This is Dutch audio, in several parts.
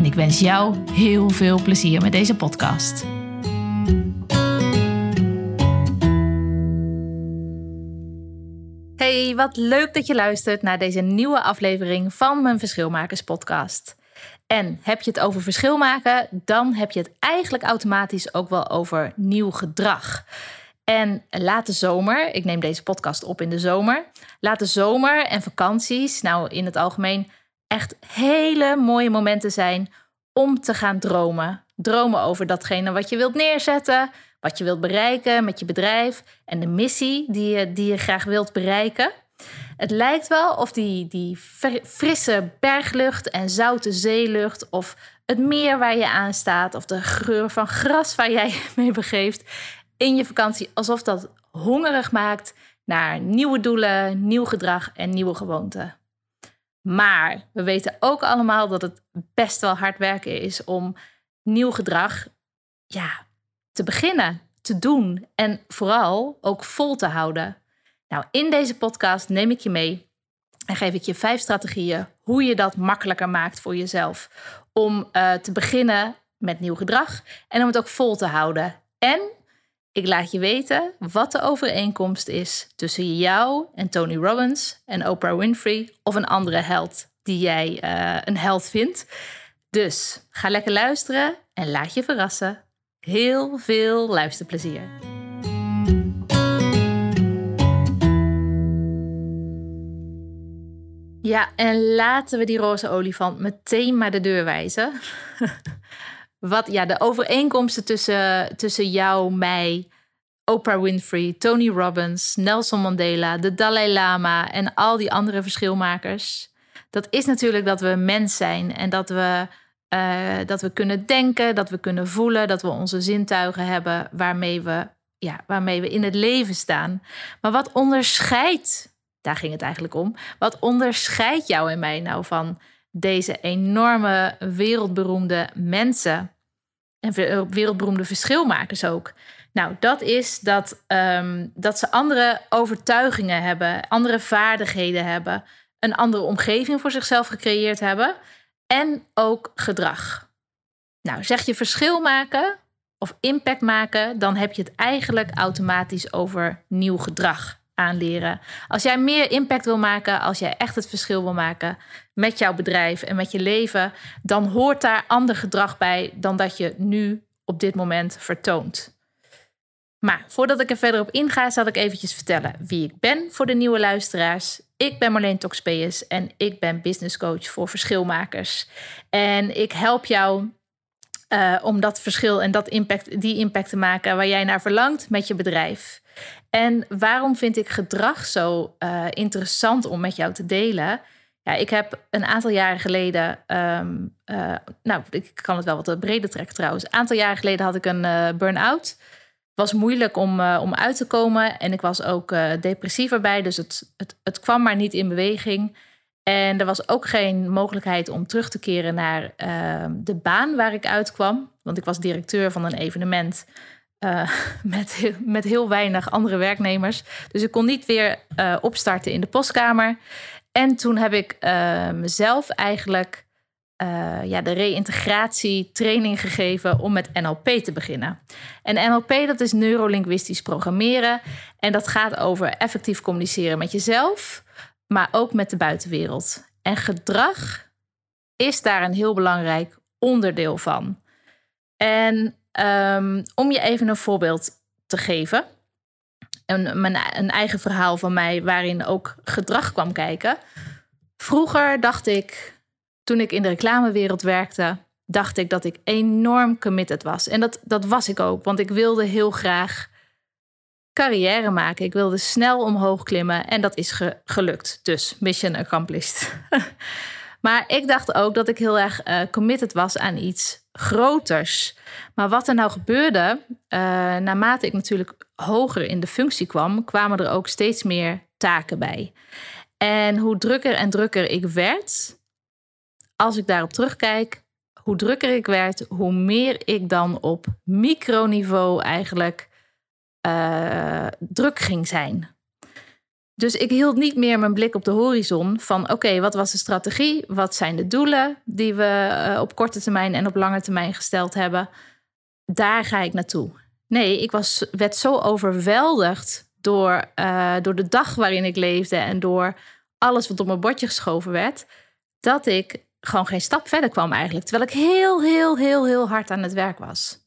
en ik wens jou heel veel plezier met deze podcast. Hey, wat leuk dat je luistert naar deze nieuwe aflevering van mijn Verschilmakers podcast. En heb je het over verschil maken, dan heb je het eigenlijk automatisch ook wel over nieuw gedrag. En laat de zomer, ik neem deze podcast op in de zomer, laat de zomer en vakanties, nou in het algemeen, echt hele mooie momenten zijn om te gaan dromen. Dromen over datgene wat je wilt neerzetten, wat je wilt bereiken met je bedrijf en de missie die je, die je graag wilt bereiken. Het lijkt wel of die, die frisse berglucht en zoute zeelucht, of het meer waar je aan staat, of de geur van gras waar jij mee begeeft in je vakantie, alsof dat hongerig maakt naar nieuwe doelen, nieuw gedrag en nieuwe gewoonten. Maar we weten ook allemaal dat het best wel hard werken is om nieuw gedrag ja, te beginnen, te doen en vooral ook vol te houden. Nou, in deze podcast neem ik je mee en geef ik je vijf strategieën hoe je dat makkelijker maakt voor jezelf. Om uh, te beginnen met nieuw gedrag en om het ook vol te houden. En ik laat je weten wat de overeenkomst is tussen jou en Tony Robbins en Oprah Winfrey of een andere held die jij uh, een held vindt. Dus ga lekker luisteren en laat je verrassen. Heel veel luisterplezier. Ja, en laten we die roze olifant meteen maar de deur wijzen. Wat, ja, de overeenkomsten tussen, tussen jou, mij, Oprah Winfrey, Tony Robbins, Nelson Mandela, de Dalai Lama en al die andere verschilmakers. Dat is natuurlijk dat we mens zijn en dat we, uh, dat we kunnen denken, dat we kunnen voelen, dat we onze zintuigen hebben waarmee we, ja, waarmee we in het leven staan. Maar wat onderscheidt, daar ging het eigenlijk om, wat onderscheidt jou en mij nou van deze enorme wereldberoemde mensen en wereldberoemde verschilmakers ook. Nou, dat is dat, ehm, dat ze andere overtuigingen hebben, andere vaardigheden hebben, een andere omgeving voor zichzelf gecreëerd hebben en ook gedrag. Nou, zeg je verschil maken of impact maken, dan heb je het eigenlijk automatisch over nieuw gedrag aanleren. Als jij meer impact wil maken, als jij echt het verschil wil maken met jouw bedrijf en met je leven, dan hoort daar ander gedrag bij dan dat je nu op dit moment vertoont. Maar voordat ik er verder op inga, zal ik eventjes vertellen wie ik ben voor de nieuwe luisteraars. Ik ben Marleen Toxpeus en ik ben business coach voor verschilmakers. En ik help jou uh, om dat verschil en dat impact, die impact te maken waar jij naar verlangt met je bedrijf. En waarom vind ik gedrag zo uh, interessant om met jou te delen? Ja, ik heb een aantal jaren geleden, um, uh, nou, ik kan het wel wat breder trekken trouwens. Een aantal jaren geleden had ik een burn-out. Het was moeilijk om, om uit te komen en ik was ook depressief erbij, dus het, het, het kwam maar niet in beweging. En er was ook geen mogelijkheid om terug te keren naar ehm, de baan waar ik uitkwam. Want ik was directeur van een evenement uh, met, met heel weinig andere werknemers. Dus ik kon niet weer uh, opstarten in de postkamer. En toen heb ik uh, mezelf eigenlijk ja, de reïntegratie training gegeven om met NLP te beginnen. En NLP dat is neurolinguistisch programmeren. En dat gaat over effectief communiceren met jezelf, maar ook met de buitenwereld. En gedrag is daar een heel belangrijk onderdeel van. En Um, om je even een voorbeeld te geven. Een, een eigen verhaal van mij waarin ook gedrag kwam kijken. Vroeger dacht ik, toen ik in de reclamewereld werkte, dacht ik dat ik enorm committed was. En dat, dat was ik ook, want ik wilde heel graag carrière maken. Ik wilde snel omhoog klimmen en dat is gelukt. Dus mission accomplished. Maar ik dacht ook dat ik heel erg uh, committed was aan iets groters. Maar wat er nou gebeurde, uh, naarmate ik natuurlijk hoger in de functie kwam, kwamen er ook steeds meer taken bij. En hoe drukker en drukker ik werd, als ik daarop terugkijk, hoe drukker ik werd, hoe meer ik dan op microniveau eigenlijk uh, druk ging zijn. Dus ik hield niet meer mijn blik op de horizon van oké, wat was de strategie? Wat zijn de doelen die we uh, op korte termijn en op lange termijn gesteld hebben? Daar ga ik naartoe. Nee, ik was, werd zo overweldigd door, uh, door de dag waarin ik leefde en door alles wat op mijn bordje geschoven werd, dat ik gewoon geen stap verder kwam eigenlijk. Terwijl ik heel, heel, heel, heel hard aan het werk was.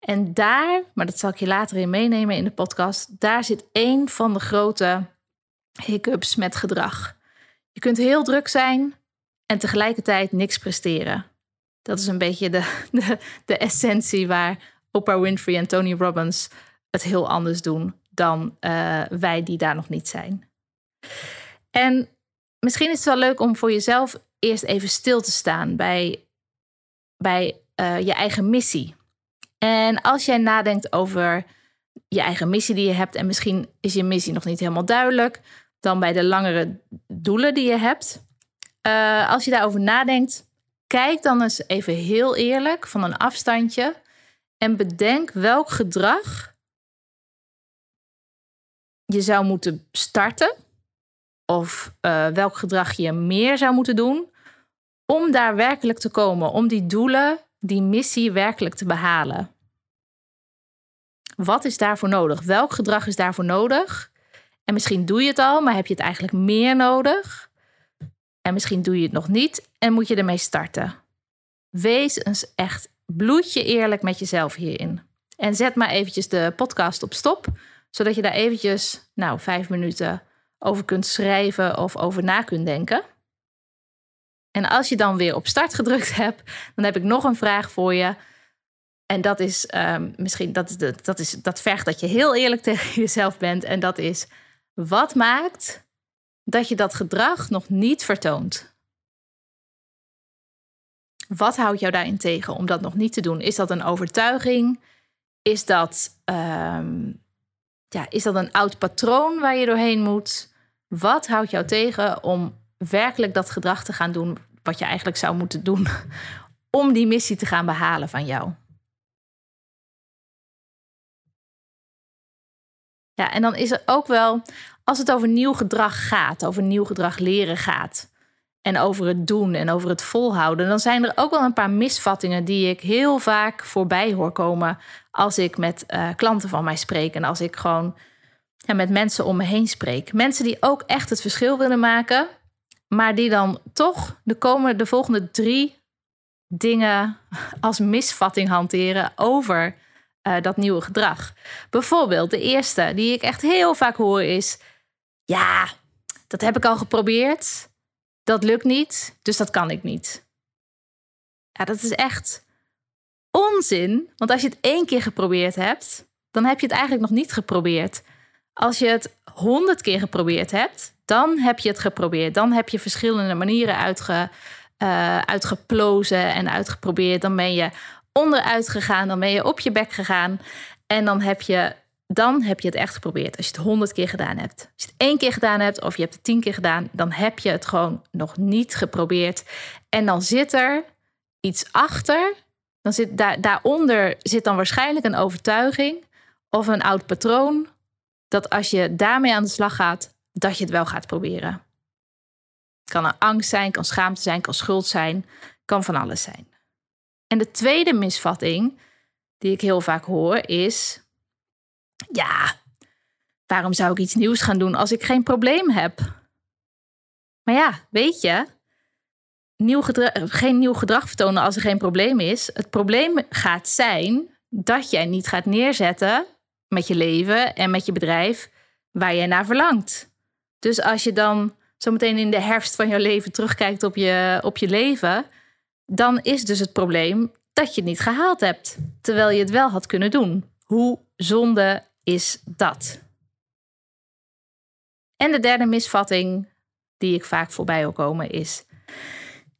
En daar, maar dat zal ik je later in meenemen in de podcast, daar zit één van de grote hiccups met gedrag. Je kunt heel druk zijn en tegelijkertijd niks presteren. Dat is een beetje de, de, de essentie waar Oprah Winfrey en Tony Robbins het heel anders doen dan uh, wij die daar nog niet zijn. En misschien is het wel leuk om voor jezelf eerst even stil te staan bij, bij uh, je eigen missie. En als jij nadenkt over je eigen missie die je hebt, en misschien is je missie nog niet helemaal duidelijk, dan bij de langere doelen die je hebt. Uh, als je daarover nadenkt, kijk dan eens even heel eerlijk van een afstandje en bedenk welk gedrag je zou moeten starten of uh, welk gedrag je meer zou moeten doen om daar werkelijk te komen, om die doelen, die missie werkelijk te behalen. Wat is daarvoor nodig? Welk gedrag is daarvoor nodig? En misschien doe je het al, maar heb je het eigenlijk meer nodig? En misschien doe je het nog niet en moet je ermee starten. Wees eens echt bloedje eerlijk met jezelf hierin. En zet maar eventjes de podcast op stop, zodat je daar eventjes, nou, vijf minuten over kunt schrijven of over na kunt denken. En als je dan weer op start gedrukt hebt, dan heb ik nog een vraag voor je. En dat is um, misschien, dat, dat, is, dat vergt dat je heel eerlijk tegen jezelf bent. En dat is, wat maakt dat je dat gedrag nog niet vertoont? Wat houdt jou daarin tegen om dat nog niet te doen? Is dat een overtuiging? Is dat, um, ja, is dat een oud patroon waar je doorheen moet? Wat houdt jou tegen om werkelijk dat gedrag te gaan doen wat je eigenlijk zou moeten doen om die missie te gaan behalen van jou? Ja, en dan is er ook wel, als het over nieuw gedrag gaat, over nieuw gedrag leren gaat, en over het doen en over het volhouden, dan zijn er ook wel een paar misvattingen die ik heel vaak voorbij hoor komen als ik met uh, klanten van mij spreek en als ik gewoon ja, met mensen om me heen spreek. Mensen die ook echt het verschil willen maken, maar die dan toch de, komende, de volgende drie dingen als misvatting hanteren over uh, dat nieuwe gedrag. Bijvoorbeeld de eerste die ik echt heel vaak hoor is: ja, dat heb ik al geprobeerd. Dat lukt niet, dus dat kan ik niet. Ja, dat is echt onzin. Want als je het één keer geprobeerd hebt, dan heb je het eigenlijk nog niet geprobeerd. Als je het honderd keer geprobeerd hebt, dan heb je het geprobeerd. Dan heb je verschillende manieren uh, uitgeplozen en uitgeprobeerd. Dan ben je onderuit gegaan, dan ben je op je bek gegaan. En dan heb je, dan heb je het echt geprobeerd. Als je het honderd keer gedaan hebt. Als je het één keer gedaan hebt of je hebt het tien keer gedaan, dan heb je het gewoon nog niet geprobeerd. En dan zit er iets achter. Dan zit daar, daaronder zit dan waarschijnlijk een overtuiging of een oud patroon. Dat als je daarmee aan de slag gaat, dat je het wel gaat proberen. Kan er angst zijn, kan schaamte zijn, kan schuld zijn, kan van alles zijn. En de tweede misvatting die ik heel vaak hoor is: ja, waarom zou ik iets nieuws gaan doen als ik geen probleem heb? Maar ja, weet je, nieuw geen nieuw gedrag vertonen als er geen probleem is. Het probleem gaat zijn dat jij niet gaat neerzetten met je leven en met je bedrijf waar jij naar verlangt. Dus als je dan zometeen in de herfst van jouw leven terugkijkt op je, op je leven, dan is dus het probleem dat je het niet gehaald hebt, terwijl je het wel had kunnen doen. Hoe zonde is dat? En de derde misvatting die ik vaak voorbij wil komen is: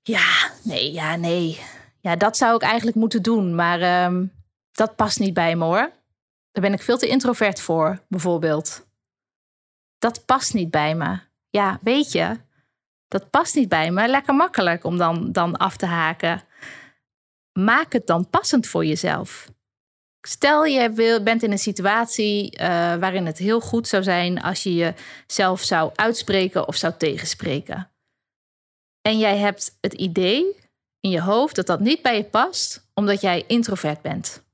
Ja, nee, ja, nee. Ja, dat zou ik eigenlijk moeten doen, maar ehm, dat past niet bij me hoor. Daar ben ik veel te introvert voor, bijvoorbeeld. Dat past niet bij me. Ja, weet je, dat past niet bij me. Lekker makkelijk om dan, dan af te haken. Maak het dan passend voor jezelf. Stel je bent in een situatie uh, waarin het heel goed zou zijn als je jezelf zou uitspreken of zou tegenspreken. En jij hebt het idee in je hoofd dat dat niet bij je past, omdat jij introvert bent.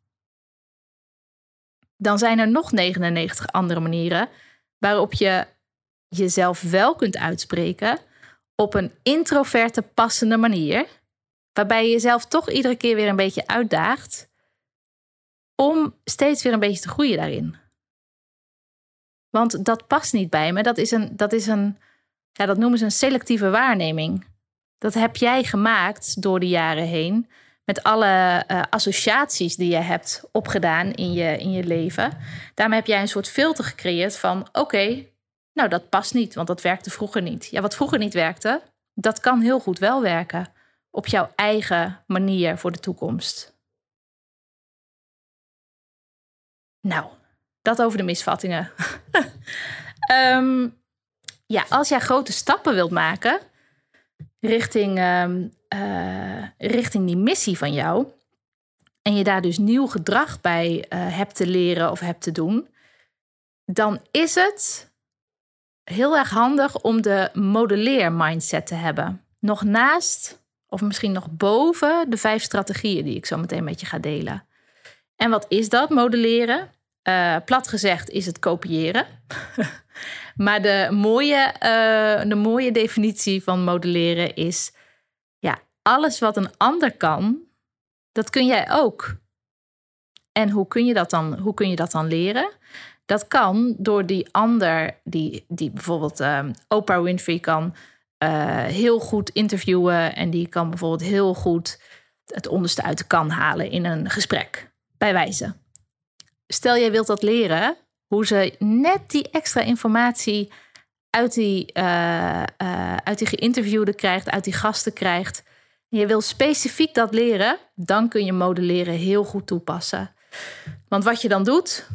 Dan zijn er nog 99 andere manieren waarop je jezelf wel kunt uitspreken op een introverte passende manier, waarbij je jezelf toch iedere keer weer een beetje uitdaagt om steeds weer een beetje te groeien daarin. Want dat past niet bij me. Dat is een, dat is een ja, dat noemen ze een selectieve waarneming. Dat heb jij gemaakt door de jaren heen. Met alle uh, associaties die je hebt opgedaan in je, in je leven. Daarmee heb jij een soort filter gecreëerd van: oké, nou dat past niet, want dat werkte vroeger niet. Ja, wat vroeger niet werkte, dat kan heel goed wel werken. Op jouw eigen manier voor de toekomst. Nou, dat over de misvattingen. um, ja, als jij grote stappen wilt maken richting, ehm, eh, richting die missie van jou. En je daar dus nieuw gedrag bij uh, hebt te leren of hebt te doen. Dan is het heel erg handig om de modelleer-mindset te hebben. Nog naast, of misschien nog boven, de vijf strategieën die ik zo meteen met je ga delen. En wat is dat, modelleren? Uh, plat gezegd is het kopiëren. maar de mooie, uh, de mooie definitie van modelleren is: ja, alles wat een ander kan, dat kun jij ook. En hoe kun je dat dan, hoe kun je dat dan leren? Dat kan door die ander, die, die bijvoorbeeld uh, Oprah Winfrey kan heel goed interviewen en die kan bijvoorbeeld heel goed het onderste uit de kan halen in een gesprek, bij wijze stel jij wilt dat leren, hoe ze net die extra informatie uit die, uh, uh, uit die geïnterviewde krijgt, uit die gasten krijgt. Je wil specifiek dat leren, dan kun je modelleren heel goed toepassen. Want wat je dan doet,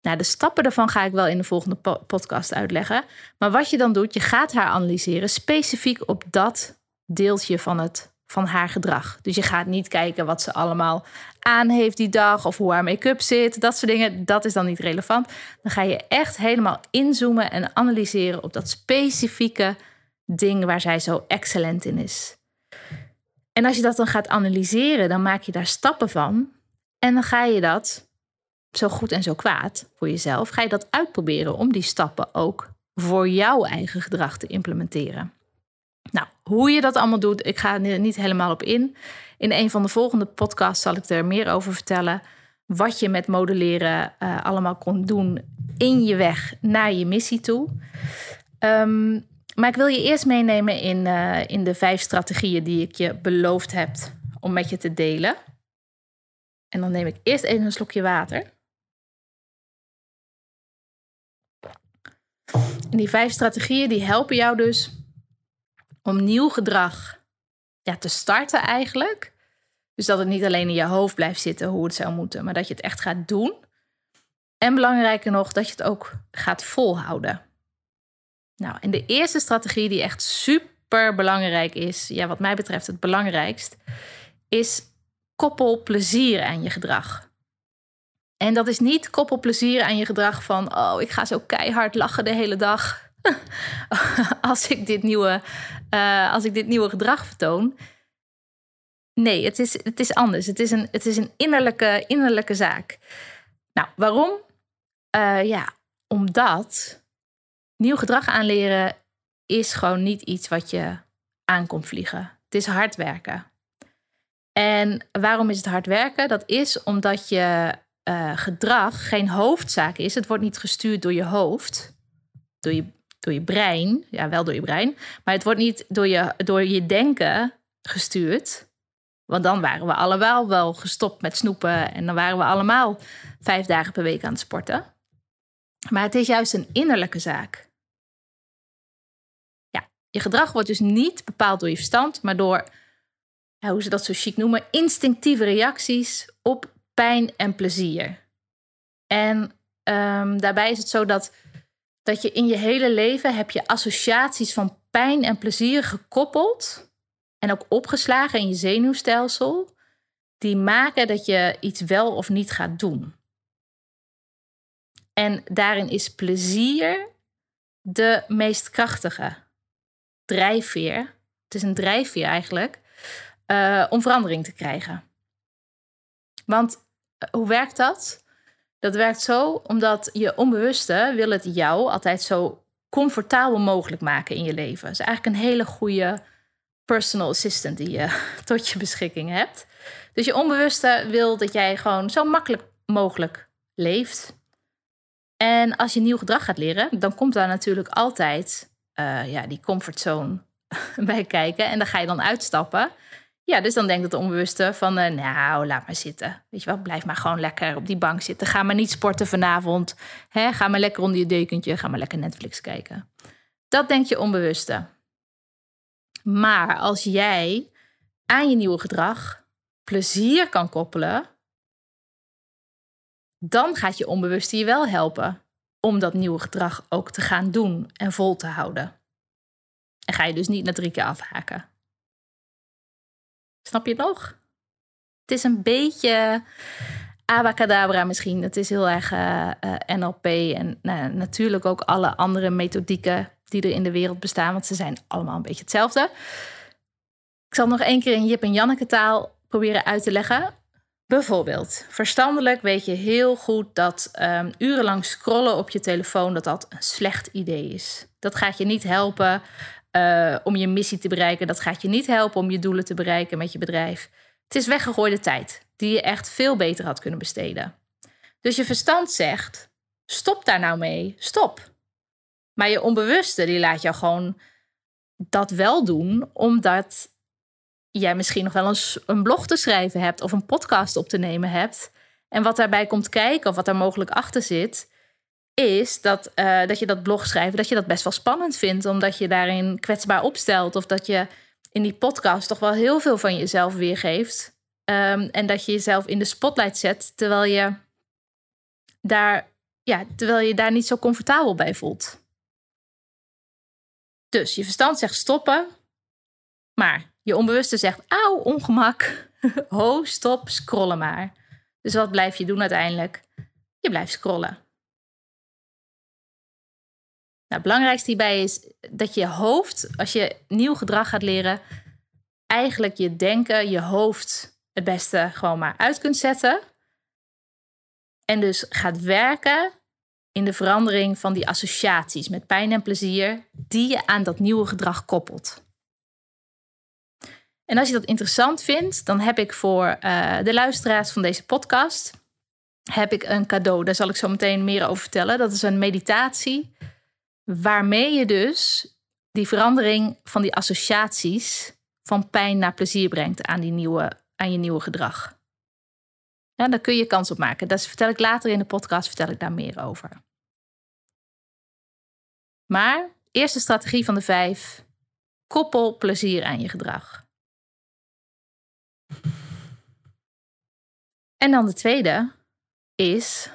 nou, de stappen daarvan ga ik wel in de volgende podcast uitleggen. Maar wat je dan doet, je gaat haar analyseren specifiek op dat deeltje van het van haar gedrag. Dus je gaat niet kijken wat ze allemaal aan heeft die dag of hoe haar make-up zit, dat soort dingen. Dat is dan niet relevant. Dan ga je echt helemaal inzoomen en analyseren op dat specifieke ding waar zij zo excellent in is. En als je dat dan gaat analyseren, dan maak je daar stappen van. En dan ga je dat zo goed en zo kwaad voor jezelf, ga je dat uitproberen om die stappen ook voor jouw eigen gedrag te implementeren. Hoe je dat allemaal doet, ik ga er niet helemaal op in. In een van de volgende podcasts zal ik er meer over vertellen. Wat je met modelleren uh, allemaal kon doen in je weg naar je missie toe. Um, maar ik wil je eerst meenemen in, uh, in de vijf strategieën die ik je beloofd heb om met je te delen. En dan neem ik eerst even een slokje water. Die vijf strategieën die helpen jou dus om nieuw gedrag ja, te starten eigenlijk. Dus dat het niet alleen in je hoofd blijft zitten hoe het zou moeten, maar dat je het echt gaat doen. En belangrijker nog, dat je het ook gaat volhouden. Nou, en de eerste strategie die echt super belangrijk is, ja, wat mij betreft het belangrijkst, is koppel plezier aan je gedrag. En dat is niet koppel plezier aan je gedrag van, oh, ik ga zo keihard lachen de hele dag. als, ik dit nieuwe, uh, als ik dit nieuwe gedrag vertoon. Nee, het is, het is anders. Het is een, het is een innerlijke, innerlijke zaak. Nou, waarom? Uh, ja, omdat nieuw gedrag aanleren is gewoon niet iets wat je aankomt vliegen. Het is hard werken. En waarom is het hard werken? Dat is omdat je uh, gedrag geen hoofdzaak is. Het wordt niet gestuurd door je hoofd, door je door je brein. Ja, wel door je brein. Maar het wordt niet door je, door je denken gestuurd. Want dan waren we allemaal wel gestopt met snoepen. En dan waren we allemaal vijf dagen per week aan het sporten. Maar het is juist een innerlijke zaak. Ja, Je gedrag wordt dus niet bepaald door je verstand, maar door, hoe ze dat zo chic noemen, instinctieve reacties op pijn en plezier. En ehm, daarbij is het zo dat, dat je in je hele leven heb je associaties van pijn en plezier gekoppeld en ook opgeslagen in je zenuwstelsel, die maken dat je iets wel of niet gaat doen. En daarin is plezier de meest krachtige drijfveer. Het is een drijfveer eigenlijk, uh, om verandering te krijgen. Want eh, hoe werkt dat? Dat werkt zo omdat je onbewuste wil het jou altijd zo comfortabel mogelijk maken in je leven. Het is eigenlijk een hele goede personal assistant die je tot je beschikking hebt. Dus je onbewuste wil dat jij gewoon zo makkelijk mogelijk leeft. En als je nieuw gedrag gaat leren, dan komt daar natuurlijk altijd uh, ja, die comfortzone bij kijken. En dan ga je dan uitstappen. Ja, dus dan denkt het onbewuste van, uh, nou, laat maar zitten. Weet je wel, blijf maar gewoon lekker op die bank zitten. Ga maar niet sporten vanavond. Hè? Ga maar lekker onder je dekentje. Ga maar lekker Netflix kijken. Dat denkt je onbewuste. Maar als jij aan je nieuwe gedrag plezier kan koppelen, dan gaat je onbewuste je wel helpen om dat nieuwe gedrag ook te gaan doen en vol te houden. En ga je dus niet na drie keer afhaken. Snap je nog? Het is een beetje abacadabra misschien. Het is heel erg uh, uh, NLP en nou, natuurlijk ook alle andere methodieken die er in de wereld bestaan, want ze zijn allemaal een beetje hetzelfde. Ik zal nog één keer in Jip en Janneke taal proberen uit te leggen. Bijvoorbeeld, verstandelijk weet je heel goed dat um, urenlang scrollen op je telefoon dat dat een slecht idee is. Dat gaat je niet helpen uh, om je missie te bereiken. Dat gaat je niet helpen om je doelen te bereiken met je bedrijf. Het is weggegooide tijd die je echt veel beter had kunnen besteden. Dus je verstand zegt: stop daar nou mee, stop. Maar je onbewuste die laat jou gewoon dat wel doen, omdat jij misschien nog wel eens een blog te schrijven hebt of een podcast op te nemen hebt. En wat daarbij komt kijken of wat daar mogelijk achter zit, is dat, uh, dat je dat blog schrijven, dat je dat best wel spannend vindt, omdat je daarin kwetsbaar opstelt of dat je in die podcast toch wel heel veel van jezelf weergeeft. Um, en dat je jezelf in de spotlight zet, terwijl je daar, ja, terwijl je daar niet zo comfortabel bij voelt. Dus je verstand zegt stoppen, maar je onbewuste zegt auw, ongemak. Ho, stop, scrollen maar. Dus wat blijf je doen uiteindelijk? Je blijft scrollen. Nou, het belangrijkste hierbij is dat je hoofd, als je nieuw gedrag gaat leren, eigenlijk je denken, je hoofd het beste gewoon maar uit kunt zetten. En dus gaat werken in de verandering van die associaties met pijn en plezier die je aan dat nieuwe gedrag koppelt. En als je dat interessant vindt, dan heb ik voor uh, de luisteraars van deze podcast heb ik een cadeau. Daar zal ik zo meteen meer over vertellen. Dat is een meditatie waarmee je dus die verandering van die associaties van pijn naar plezier brengt aan, die nieuwe, aan je nieuwe gedrag. Ja, daar kun je kans op maken. Dat vertel ik later in de podcast vertel ik daar meer over. Maar eerste strategie van de vijf: koppel plezier aan je gedrag. En dan de tweede is: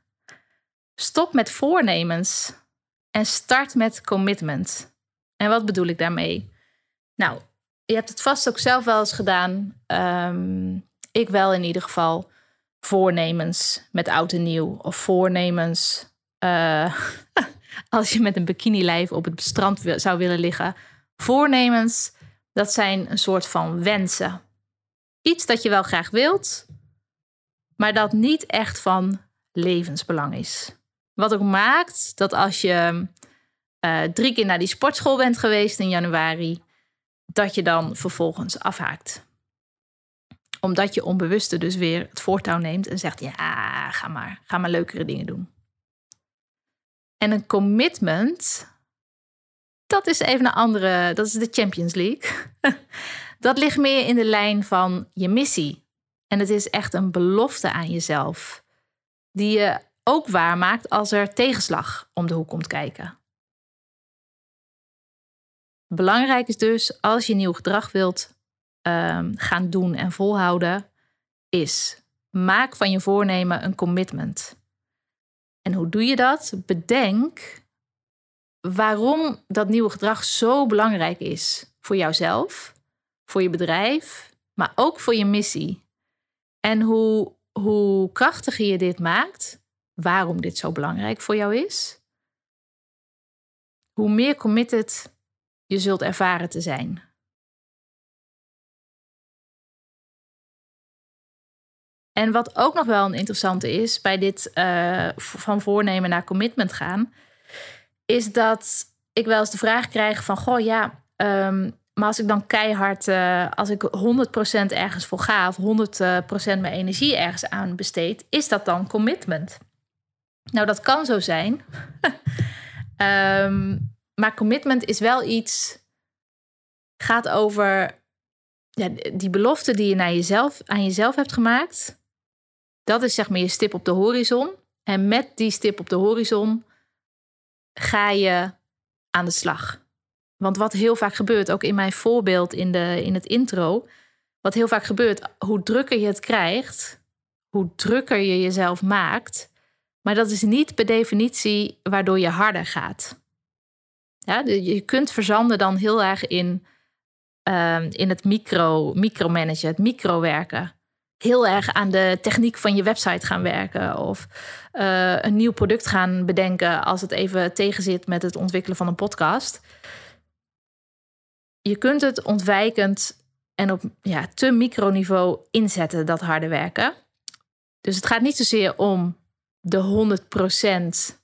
stop met voornemens en start met commitment. En wat bedoel ik daarmee? Nou, je hebt het vast ook zelf wel eens gedaan. Um, ik wel in ieder geval. Voornemens met oud en nieuw. Of voornemens uh, als je met een bikini-lijf op het strand zou willen liggen. Voornemens, dat zijn een soort van wensen. Iets dat je wel graag wilt, maar dat niet echt van levensbelang is. Wat ook maakt dat als je uh, drie keer naar die sportschool bent geweest in januari, dat je dan vervolgens afhaakt. Omdat je onbewuste dus weer het voortouw neemt en zegt: ja, ga maar, ga maar leukere dingen doen. En een commitment, dat is even een andere, dat is de Champions League. dat ligt meer in de lijn van je missie. En het is echt een belofte aan jezelf, die je ook waarmaakt als er tegenslag om de hoek komt kijken. Belangrijk is dus, als je nieuw gedrag wilt ehm, gaan doen en volhouden, is maak van je voornemen een commitment. En hoe doe je dat? Bedenk waarom dat nieuwe gedrag zo belangrijk is voor jouzelf, voor je bedrijf, maar ook voor je missie. En hoe, hoe krachtiger je dit maakt, waarom dit zo belangrijk voor jou is, hoe meer committed je zult ervaren te zijn. En wat ook nog wel een interessante is bij dit uh, van voornemen naar commitment gaan, is dat ik wel eens de vraag krijg van, goh ja, um, maar als ik dan keihard, uh, als ik 100% ergens voor ga of 100% mijn energie ergens aan besteed, is dat dan commitment? Nou, dat kan zo zijn. um, maar commitment is wel iets, gaat over ja, die belofte die je naar jezelf, aan jezelf hebt gemaakt. Dat is zeg maar je stip op de horizon. En met die stip op de horizon ga je aan de slag. Want wat heel vaak gebeurt, ook in mijn voorbeeld in, de, in het intro, wat heel vaak gebeurt, hoe drukker je het krijgt, hoe drukker je jezelf maakt, maar dat is niet per definitie waardoor je harder gaat. Ja, je kunt verzanden dan heel erg in, uh, in het micro, micromanagen, het microwerken. Heel erg aan de techniek van je website gaan werken. Of uh, een nieuw product gaan bedenken als het even tegenzit met het ontwikkelen van een podcast. Je kunt het ontwijkend en op ja, te microniveau inzetten, dat harde werken. Dus het gaat niet zozeer om de 100%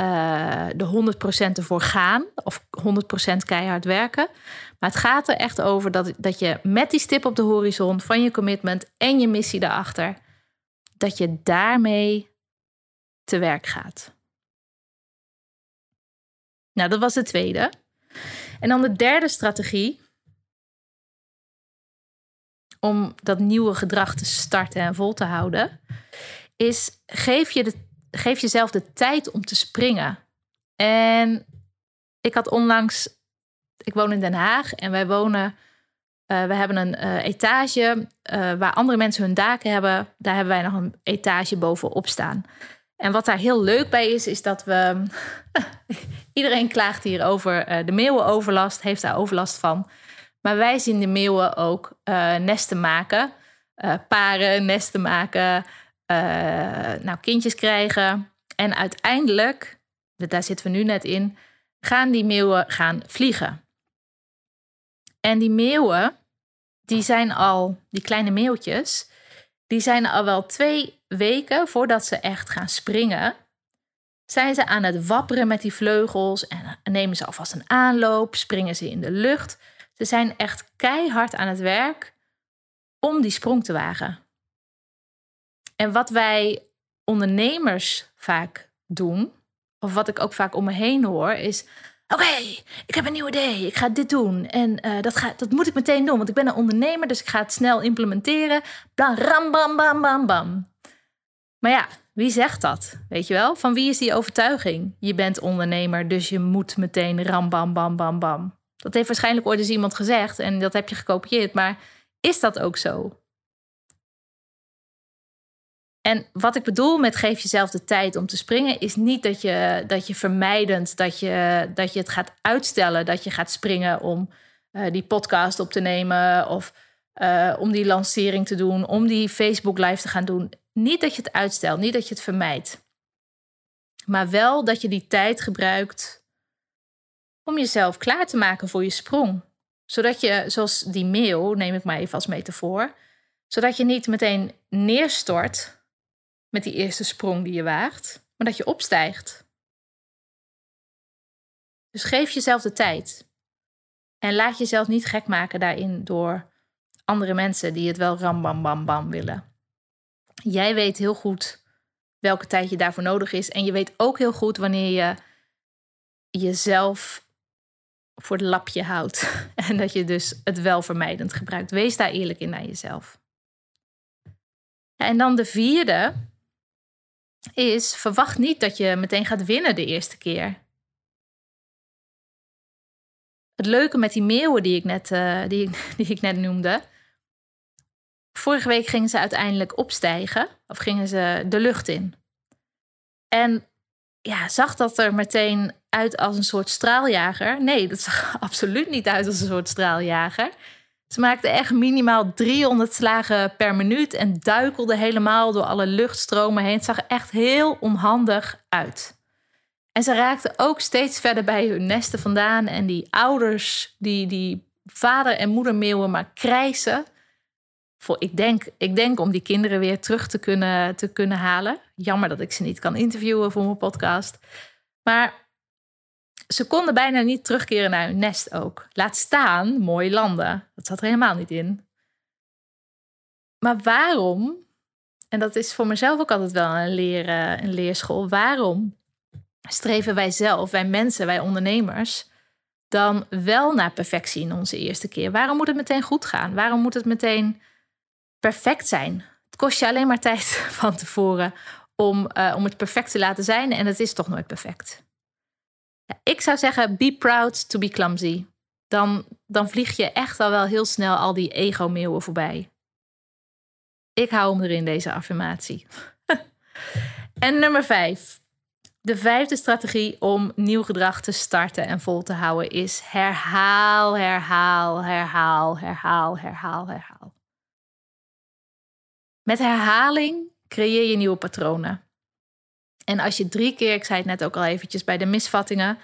uh, de 100% ervoor gaan of 100% keihard werken. Maar het gaat er echt over dat, dat je met die stip op de horizon van je commitment en je missie daarachter, dat je daarmee te werk gaat. Nou, dat was de tweede. En dan de derde strategie om dat nieuwe gedrag te starten en vol te houden, is geef je de geef jezelf de tijd om te springen. En ik had onlangs, ik woon in Den Haag en wij wonen, uh, we hebben een uh, etage uh, waar andere mensen hun daken hebben. Daar hebben wij nog een etage bovenop staan. En wat daar heel leuk bij is, is dat we. iedereen klaagt hier over de meeuwenoverlast, heeft daar overlast van. Maar wij zien de meeuwen ook nesten maken, paren, nesten maken, uh, nou, kindjes krijgen. En uiteindelijk, daar zitten we nu net in, gaan die meeuwen gaan vliegen. En die meeuwen, die zijn al, die kleine meeuwtjes, die zijn al wel twee weken voordat ze echt gaan springen, zijn ze aan het wapperen met die vleugels en nemen ze alvast een aanloop, springen ze in de lucht. Ze zijn echt keihard aan het werk om die sprong te wagen. En wat wij ondernemers vaak doen, of wat ik ook vaak om me heen hoor, is: Oké, ik heb een nieuw idee, ik ga dit doen. En uh, dat, dat moet ik meteen doen, want ik ben een ondernemer, dus ik ga het snel implementeren. Dan ram, bam, bam, bam, bam. Maar ja, wie zegt dat? Weet je wel? Van wie is die overtuiging? Je bent ondernemer, dus je moet meteen ram, bam, bam, bam, bam. Dat heeft waarschijnlijk ooit eens iemand gezegd en dat heb je gekopieerd. Maar is dat ook zo? En wat ik bedoel met geef jezelf de tijd om te springen, is niet dat je, dat je vermijdend, dat je, dat je het gaat uitstellen, dat je gaat springen om uh, die podcast op te nemen of uh, om die lancering te doen, om die Facebook live te gaan doen. Niet dat je het uitstelt, niet dat je het vermijdt. Maar wel dat je die tijd gebruikt om jezelf klaar te maken voor je sprong. Zodat je, zoals die mail, neem ik maar even als metafoor, zodat je niet meteen neerstort met die eerste sprong die je waagt, maar dat je opstijgt. Dus geef jezelf de tijd. En laat jezelf niet gek maken daarin door andere mensen die het wel ram bam bam bam willen. Jij weet heel goed welke tijd je daarvoor nodig is. En je weet ook heel goed wanneer je jezelf voor het lapje houdt. En dat je dus het wel vermijdend gebruikt. Wees daar eerlijk in naar jezelf. En dan de vierde is verwacht niet dat je meteen gaat winnen de eerste keer. het leuke met die meeuwen die ik net, uh, die, die ik net noemde. Vorige week gingen ze uiteindelijk opstijgen, of gingen ze de lucht in. En ja, zag dat er meteen uit als een soort straaljager? Nee, dat zag absoluut niet uit als een soort straaljager. Ze maakte echt minimaal 300 slagen per minuut en duikelde helemaal door alle luchtstromen heen. Het zag echt heel onhandig uit. En ze raakten ook steeds verder bij hun nesten vandaan. En die ouders, die, die vader- en moedermeeuwen maar krijsen. Voor, ik, denk, ik denk om die kinderen weer terug te kunnen, te kunnen halen. Jammer dat ik ze niet kan interviewen voor mijn podcast. Maar ze konden bijna niet terugkeren naar hun nest ook. Laat staan mooi landen. Dat zat er helemaal niet in. Maar waarom, en dat is voor mezelf ook altijd wel een, leer, een leerschool, waarom streven wij zelf, wij mensen, wij ondernemers, dan wel naar perfectie in onze eerste keer? Waarom moet het meteen goed gaan? Waarom moet het meteen perfect zijn? Het kost je alleen maar tijd van tevoren om, uh, om het perfect te laten zijn en het is toch nooit perfect. Ja, ik zou zeggen, be proud to be clumsy. Dan, dan vlieg je echt al wel heel snel al die ego-meeuwen voorbij. Ik hou hem erin, deze affirmatie. en nummer vijf. De vijfde strategie om nieuw gedrag te starten en vol te houden is herhaal, herhaal, herhaal, herhaal, herhaal, herhaal. Met herhaling creëer je nieuwe patronen. En als je drie keer, ik zei het net ook al eventjes bij de misvattingen,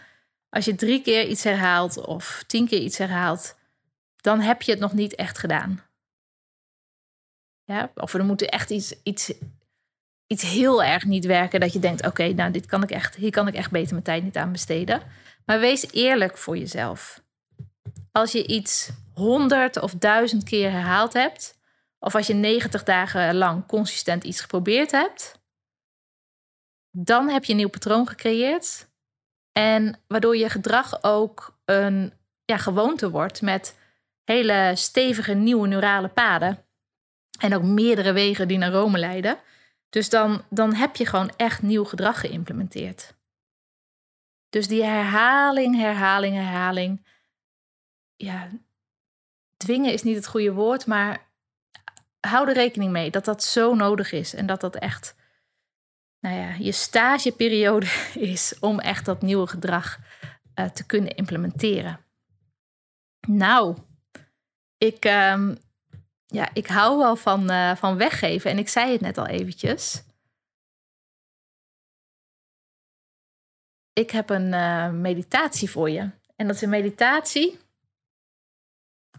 als je drie keer iets herhaalt of tien keer iets herhaalt, dan heb je het nog niet echt gedaan. Ja, of er moet echt iets, iets, iets heel erg niet werken dat je denkt: oké, nou, dit kan ik echt, hier kan ik echt beter mijn tijd niet aan besteden. Maar wees eerlijk voor jezelf. Als je iets honderd of duizend keer herhaald hebt, of als je 90 dagen lang consistent iets geprobeerd hebt, dan heb je een nieuw patroon gecreëerd. En waardoor je gedrag ook een ja, gewoonte wordt met hele stevige nieuwe neurale paden. En ook meerdere wegen die naar Rome leiden. Dus dan, dan heb je gewoon echt nieuw gedrag geïmplementeerd. Dus die herhaling, herhaling, herhaling. Ja, dwingen is niet het goede woord, maar hou er rekening mee dat dat zo nodig is en dat dat echt nou ja, je stageperiode is om echt dat nieuwe gedrag uh, te kunnen implementeren. Nou, ik, um, ja, ik hou wel van, uh, van weggeven en ik zei het net al eventjes. Ik heb een uh, meditatie voor je. En dat is een meditatie.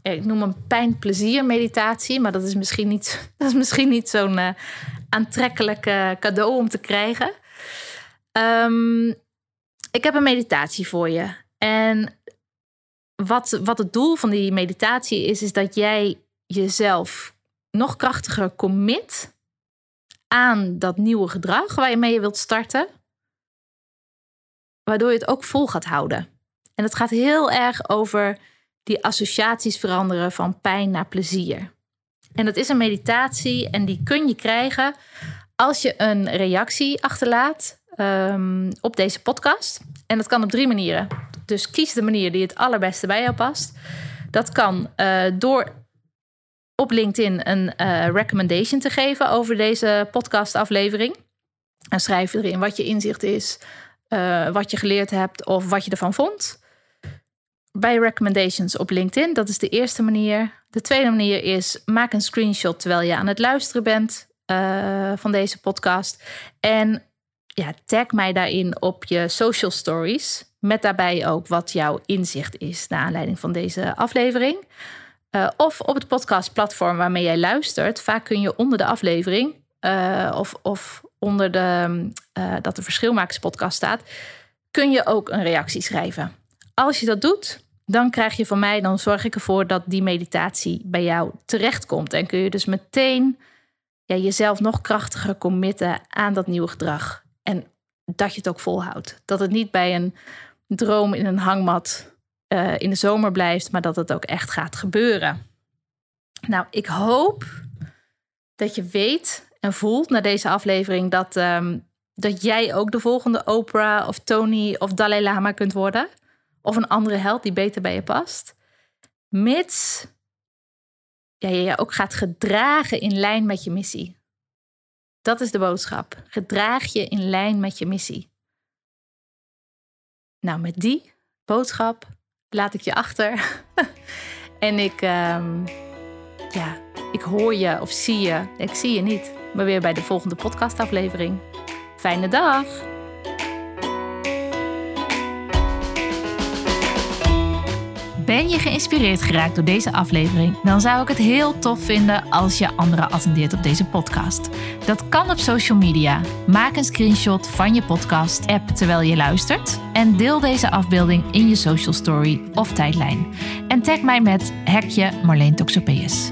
Ik noem een pijn-plezier meditatie, maar dat is misschien niet, dat is misschien niet zo'n aantrekkelijk cadeau om te krijgen. Um, ik heb een meditatie voor je. En wat, wat het doel van die meditatie is, is dat jij jezelf nog krachtiger commit aan dat nieuwe gedrag waarmee je wilt starten. Waardoor je het ook vol gaat houden. En het gaat heel erg over die associaties veranderen van pijn naar plezier. En dat is een meditatie en die kun je krijgen als je een reactie achterlaat um, op deze podcast. En dat kan op drie manieren. Dus kies de manier die het allerbeste bij jou past. Dat kan uh, door op LinkedIn een uh, recommendation te geven over deze podcastaflevering. En schrijf erin wat je inzicht is, uh, wat je geleerd hebt of wat je ervan vond bij recommendations op LinkedIn. Dat is de eerste manier. De tweede manier is maak een screenshot terwijl je aan het luisteren bent uh, van deze podcast. En ja, tag mij daarin op je social stories. Met daarbij ook wat jouw inzicht is naar aanleiding van deze aflevering. Uh, of op het podcastplatform waarmee jij luistert. Vaak kun je onder de aflevering uh, of, of onder de, dat de Verschilmakerspodcast staat, kun je ook een reactie schrijven. Als je dat doet, dan krijg je van mij, dan zorg ik ervoor dat die meditatie bij jou terechtkomt. En kun je dus meteen ja, jezelf nog krachtiger committen aan dat nieuwe gedrag. En dat je het ook volhoudt. Dat het niet bij een droom in een hangmat uh, in de zomer blijft, maar dat het ook echt gaat gebeuren. Nou, ik hoop dat je weet en voelt na deze aflevering dat, um, dat jij ook de volgende Oprah of Tony of Dalai Lama kunt worden of een andere held die beter bij je past. Mits ja, je ook gaat gedragen in lijn met je missie. Dat is de boodschap. Gedraag je in lijn met je missie. Nou, met die boodschap laat ik je achter. en ik, ehm, ja, ik hoor je of zie je. Ik zie je niet, maar weer bij de volgende podcastaflevering. Fijne dag! Ben je geïnspireerd geraakt door deze aflevering? Dan zou ik het heel tof vinden als je anderen attendeert op deze podcast. Dat kan op social media. Maak een screenshot van je podcast-app terwijl je luistert en deel deze afbeelding in je social story of tijdlijn. En tag mij met hekje Marleen Toxopeus.